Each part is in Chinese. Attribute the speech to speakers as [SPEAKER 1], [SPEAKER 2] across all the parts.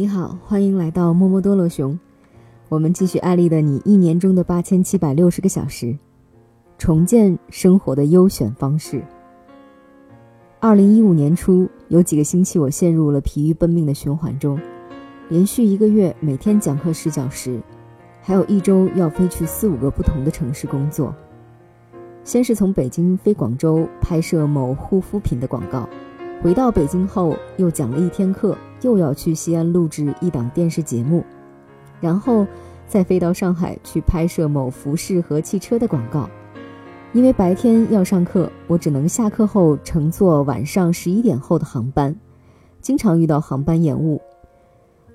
[SPEAKER 1] 你好，欢迎来到摸摸多乐熊。我们继续艾丽的你一年中的八千七百六十个小时，重建生活的优选方式。二零一五年初，有几个星期我陷入了疲于奔命的循环中，连续一个月每天讲课十小时，还有一周要飞去四五个不同的城市工作。先是从北京飞广州拍摄某护肤品的广告，回到北京后又讲了一天课。又要去西安录制一档电视节目，然后再飞到上海去拍摄某服饰和汽车的广告。因为白天要上课，我只能下课后乘坐晚上十一点后的航班，经常遇到航班延误，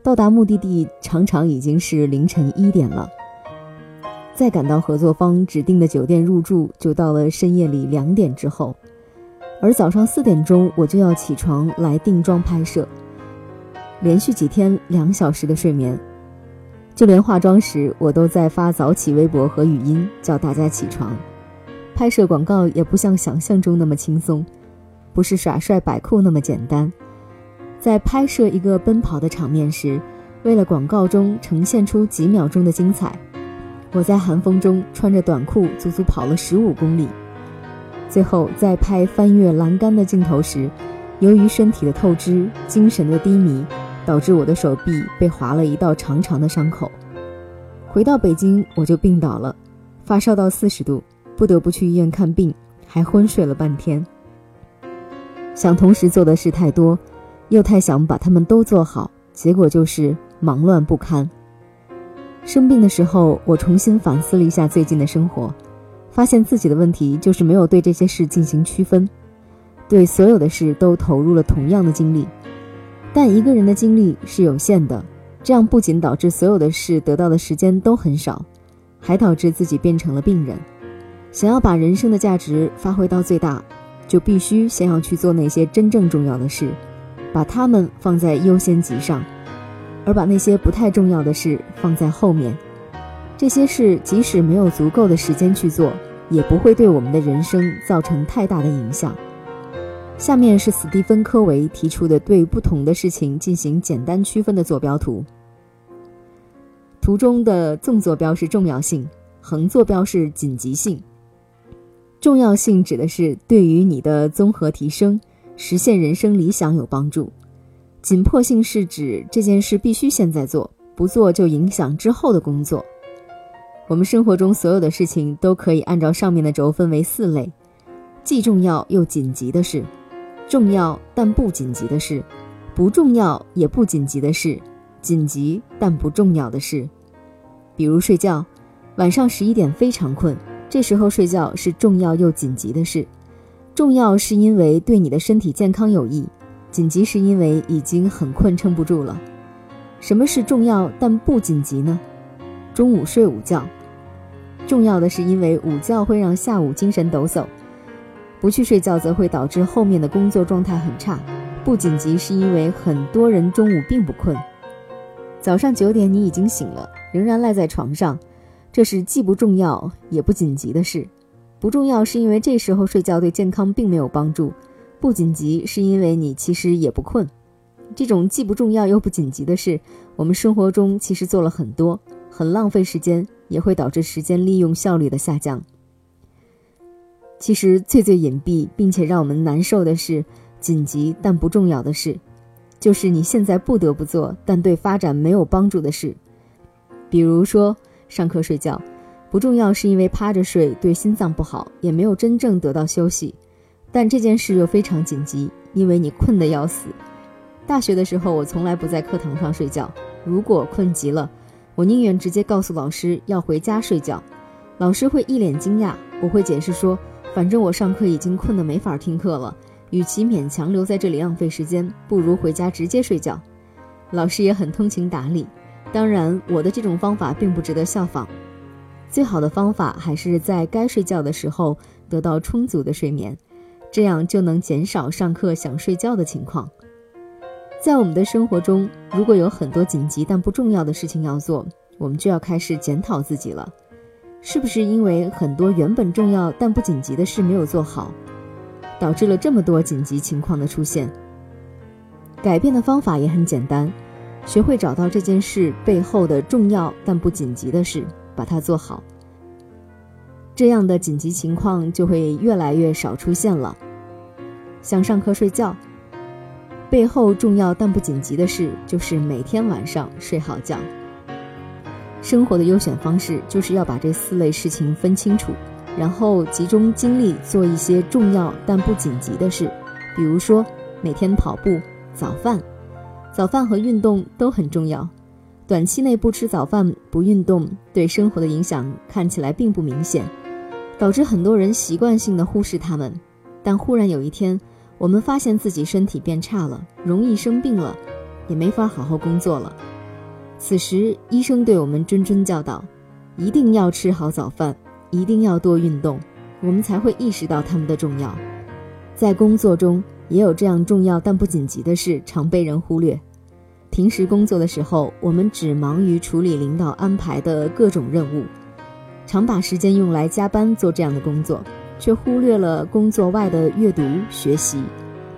[SPEAKER 1] 到达目的地常常已经是凌晨一点了。再赶到合作方指定的酒店入住，就到了深夜里两点之后，而早上四点钟我就要起床来定妆拍摄。连续几天两小时的睡眠，就连化妆时我都在发早起微博和语音叫大家起床。拍摄广告也不像想象中那么轻松，不是耍帅摆酷那么简单。在拍摄一个奔跑的场面时，为了广告中呈现出几秒钟的精彩，我在寒风中穿着短裤足足跑了十五公里。最后在拍翻越栏杆的镜头时，由于身体的透支、精神的低迷。导致我的手臂被划了一道长长的伤口。回到北京，我就病倒了，发烧到四十度，不得不去医院看病，还昏睡了半天。想同时做的事太多，又太想把它们都做好，结果就是忙乱不堪。生病的时候，我重新反思了一下最近的生活，发现自己的问题就是没有对这些事进行区分，对所有的事都投入了同样的精力。但一个人的精力是有限的，这样不仅导致所有的事得到的时间都很少，还导致自己变成了病人。想要把人生的价值发挥到最大，就必须先要去做那些真正重要的事，把它们放在优先级上，而把那些不太重要的事放在后面。这些事即使没有足够的时间去做，也不会对我们的人生造成太大的影响。下面是斯蒂芬·科维提出的对不同的事情进行简单区分的坐标图。图中的纵坐标是重要性，横坐标是紧急性。重要性指的是对于你的综合提升、实现人生理想有帮助；紧迫性是指这件事必须现在做，不做就影响之后的工作。我们生活中所有的事情都可以按照上面的轴分为四类：既重要又紧急的事。重要但不紧急的事，不重要也不紧急的事，紧急但不重要的事，比如睡觉。晚上十一点非常困，这时候睡觉是重要又紧急的事。重要是因为对你的身体健康有益，紧急是因为已经很困撑不住了。什么是重要但不紧急呢？中午睡午觉，重要的是因为午觉会让下午精神抖擞。不去睡觉则会导致后面的工作状态很差。不紧急是因为很多人中午并不困。早上九点你已经醒了，仍然赖在床上，这是既不重要也不紧急的事。不重要是因为这时候睡觉对健康并没有帮助。不紧急是因为你其实也不困。这种既不重要又不紧急的事，我们生活中其实做了很多，很浪费时间，也会导致时间利用效率的下降。其实最最隐蔽并且让我们难受的是，紧急但不重要的事，就是你现在不得不做但对发展没有帮助的事。比如说上课睡觉，不重要是因为趴着睡对心脏不好，也没有真正得到休息。但这件事又非常紧急，因为你困得要死。大学的时候，我从来不在课堂上睡觉，如果困极了，我宁愿直接告诉老师要回家睡觉。老师会一脸惊讶，我会解释说。反正我上课已经困得没法听课了，与其勉强留在这里浪费时间，不如回家直接睡觉。老师也很通情达理，当然我的这种方法并不值得效仿。最好的方法还是在该睡觉的时候得到充足的睡眠，这样就能减少上课想睡觉的情况。在我们的生活中，如果有很多紧急但不重要的事情要做，我们就要开始检讨自己了。是不是因为很多原本重要但不紧急的事没有做好，导致了这么多紧急情况的出现？改变的方法也很简单，学会找到这件事背后的重要但不紧急的事，把它做好。这样的紧急情况就会越来越少出现了。想上课睡觉，背后重要但不紧急的事就是每天晚上睡好觉。生活的优选方式就是要把这四类事情分清楚，然后集中精力做一些重要但不紧急的事，比如说每天跑步、早饭。早饭和运动都很重要，短期内不吃早饭、不运动，对生活的影响看起来并不明显，导致很多人习惯性的忽视它们。但忽然有一天，我们发现自己身体变差了，容易生病了，也没法好好工作了。此时，医生对我们谆谆教导：一定要吃好早饭，一定要多运动，我们才会意识到它们的重要。在工作中，也有这样重要但不紧急的事，常被人忽略。平时工作的时候，我们只忙于处理领导安排的各种任务，常把时间用来加班做这样的工作。却忽略了工作外的阅读学习，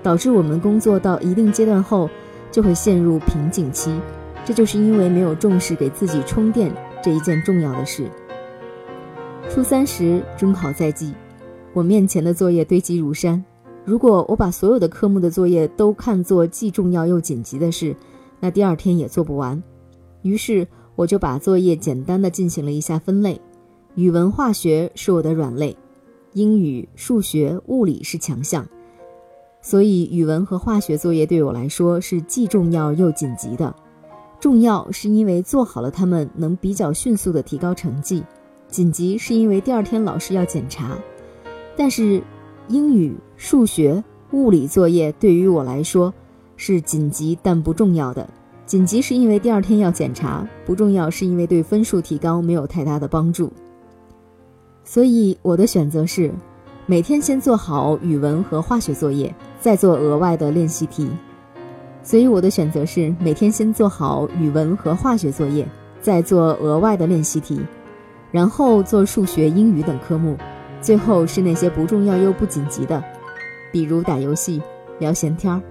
[SPEAKER 1] 导致我们工作到一定阶段后就会陷入瓶颈期。这就是因为没有重视给自己充电这一件重要的事。初三时，中考在即，我面前的作业堆积如山。如果我把所有的科目的作业都看作既重要又紧急的事，那第二天也做不完。于是，我就把作业简单的进行了一下分类：语文、化学是我的软肋。英语、数学、物理是强项，所以语文和化学作业对我来说是既重要又紧急的。重要是因为做好了，它们能比较迅速的提高成绩；紧急是因为第二天老师要检查。但是，英语、数学、物理作业对于我来说是紧急但不重要的。紧急是因为第二天要检查，不重要是因为对分数提高没有太大的帮助。所以我的选择是，每天先做好语文和化学作业，再做额外的练习题。所以我的选择是，每天先做好语文和化学作业，再做额外的练习题，然后做数学、英语等科目，最后是那些不重要又不紧急的，比如打游戏、聊闲天儿。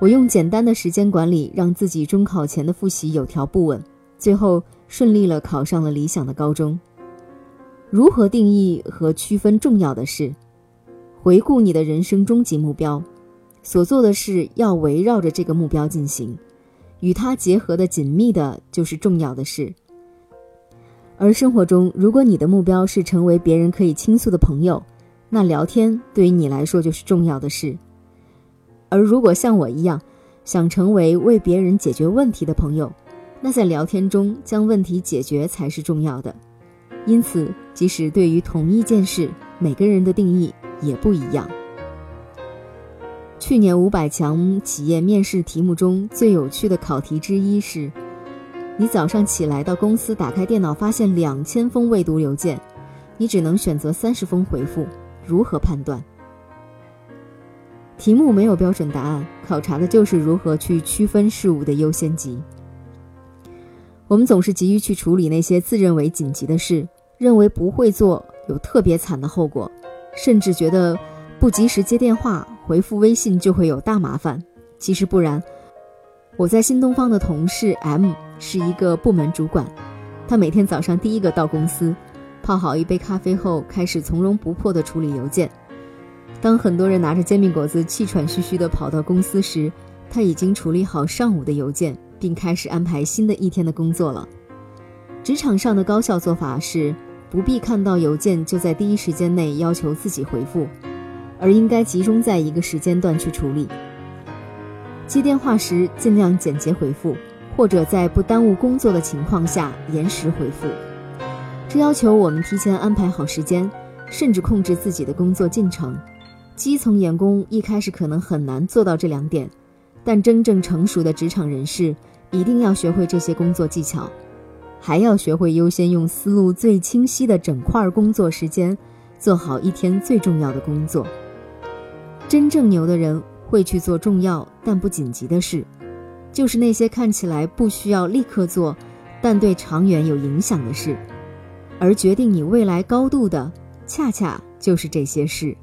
[SPEAKER 1] 我用简单的时间管理，让自己中考前的复习有条不紊，最后顺利了考上了理想的高中。如何定义和区分重要的事？回顾你的人生终极目标，所做的事要围绕着这个目标进行，与它结合的紧密的就是重要的事。而生活中，如果你的目标是成为别人可以倾诉的朋友，那聊天对于你来说就是重要的事。而如果像我一样，想成为为别人解决问题的朋友，那在聊天中将问题解决才是重要的。因此，即使对于同一件事，每个人的定义也不一样。去年五百强企业面试题目中最有趣的考题之一是：你早上起来到公司，打开电脑，发现两千封未读邮件，你只能选择三十封回复，如何判断？题目没有标准答案，考察的就是如何去区分事物的优先级。我们总是急于去处理那些自认为紧急的事。认为不会做有特别惨的后果，甚至觉得不及时接电话、回复微信就会有大麻烦。其实不然，我在新东方的同事 M 是一个部门主管，他每天早上第一个到公司，泡好一杯咖啡后，开始从容不迫地处理邮件。当很多人拿着煎饼果子气喘吁吁地跑到公司时，他已经处理好上午的邮件，并开始安排新的一天的工作了。职场上的高效做法是。不必看到邮件就在第一时间内要求自己回复，而应该集中在一个时间段去处理。接电话时尽量简洁回复，或者在不耽误工作的情况下延时回复。这要求我们提前安排好时间，甚至控制自己的工作进程。基层员工一开始可能很难做到这两点，但真正成熟的职场人士一定要学会这些工作技巧。还要学会优先用思路最清晰的整块工作时间，做好一天最重要的工作。真正牛的人会去做重要但不紧急的事，就是那些看起来不需要立刻做，但对长远有影响的事。而决定你未来高度的，恰恰就是这些事。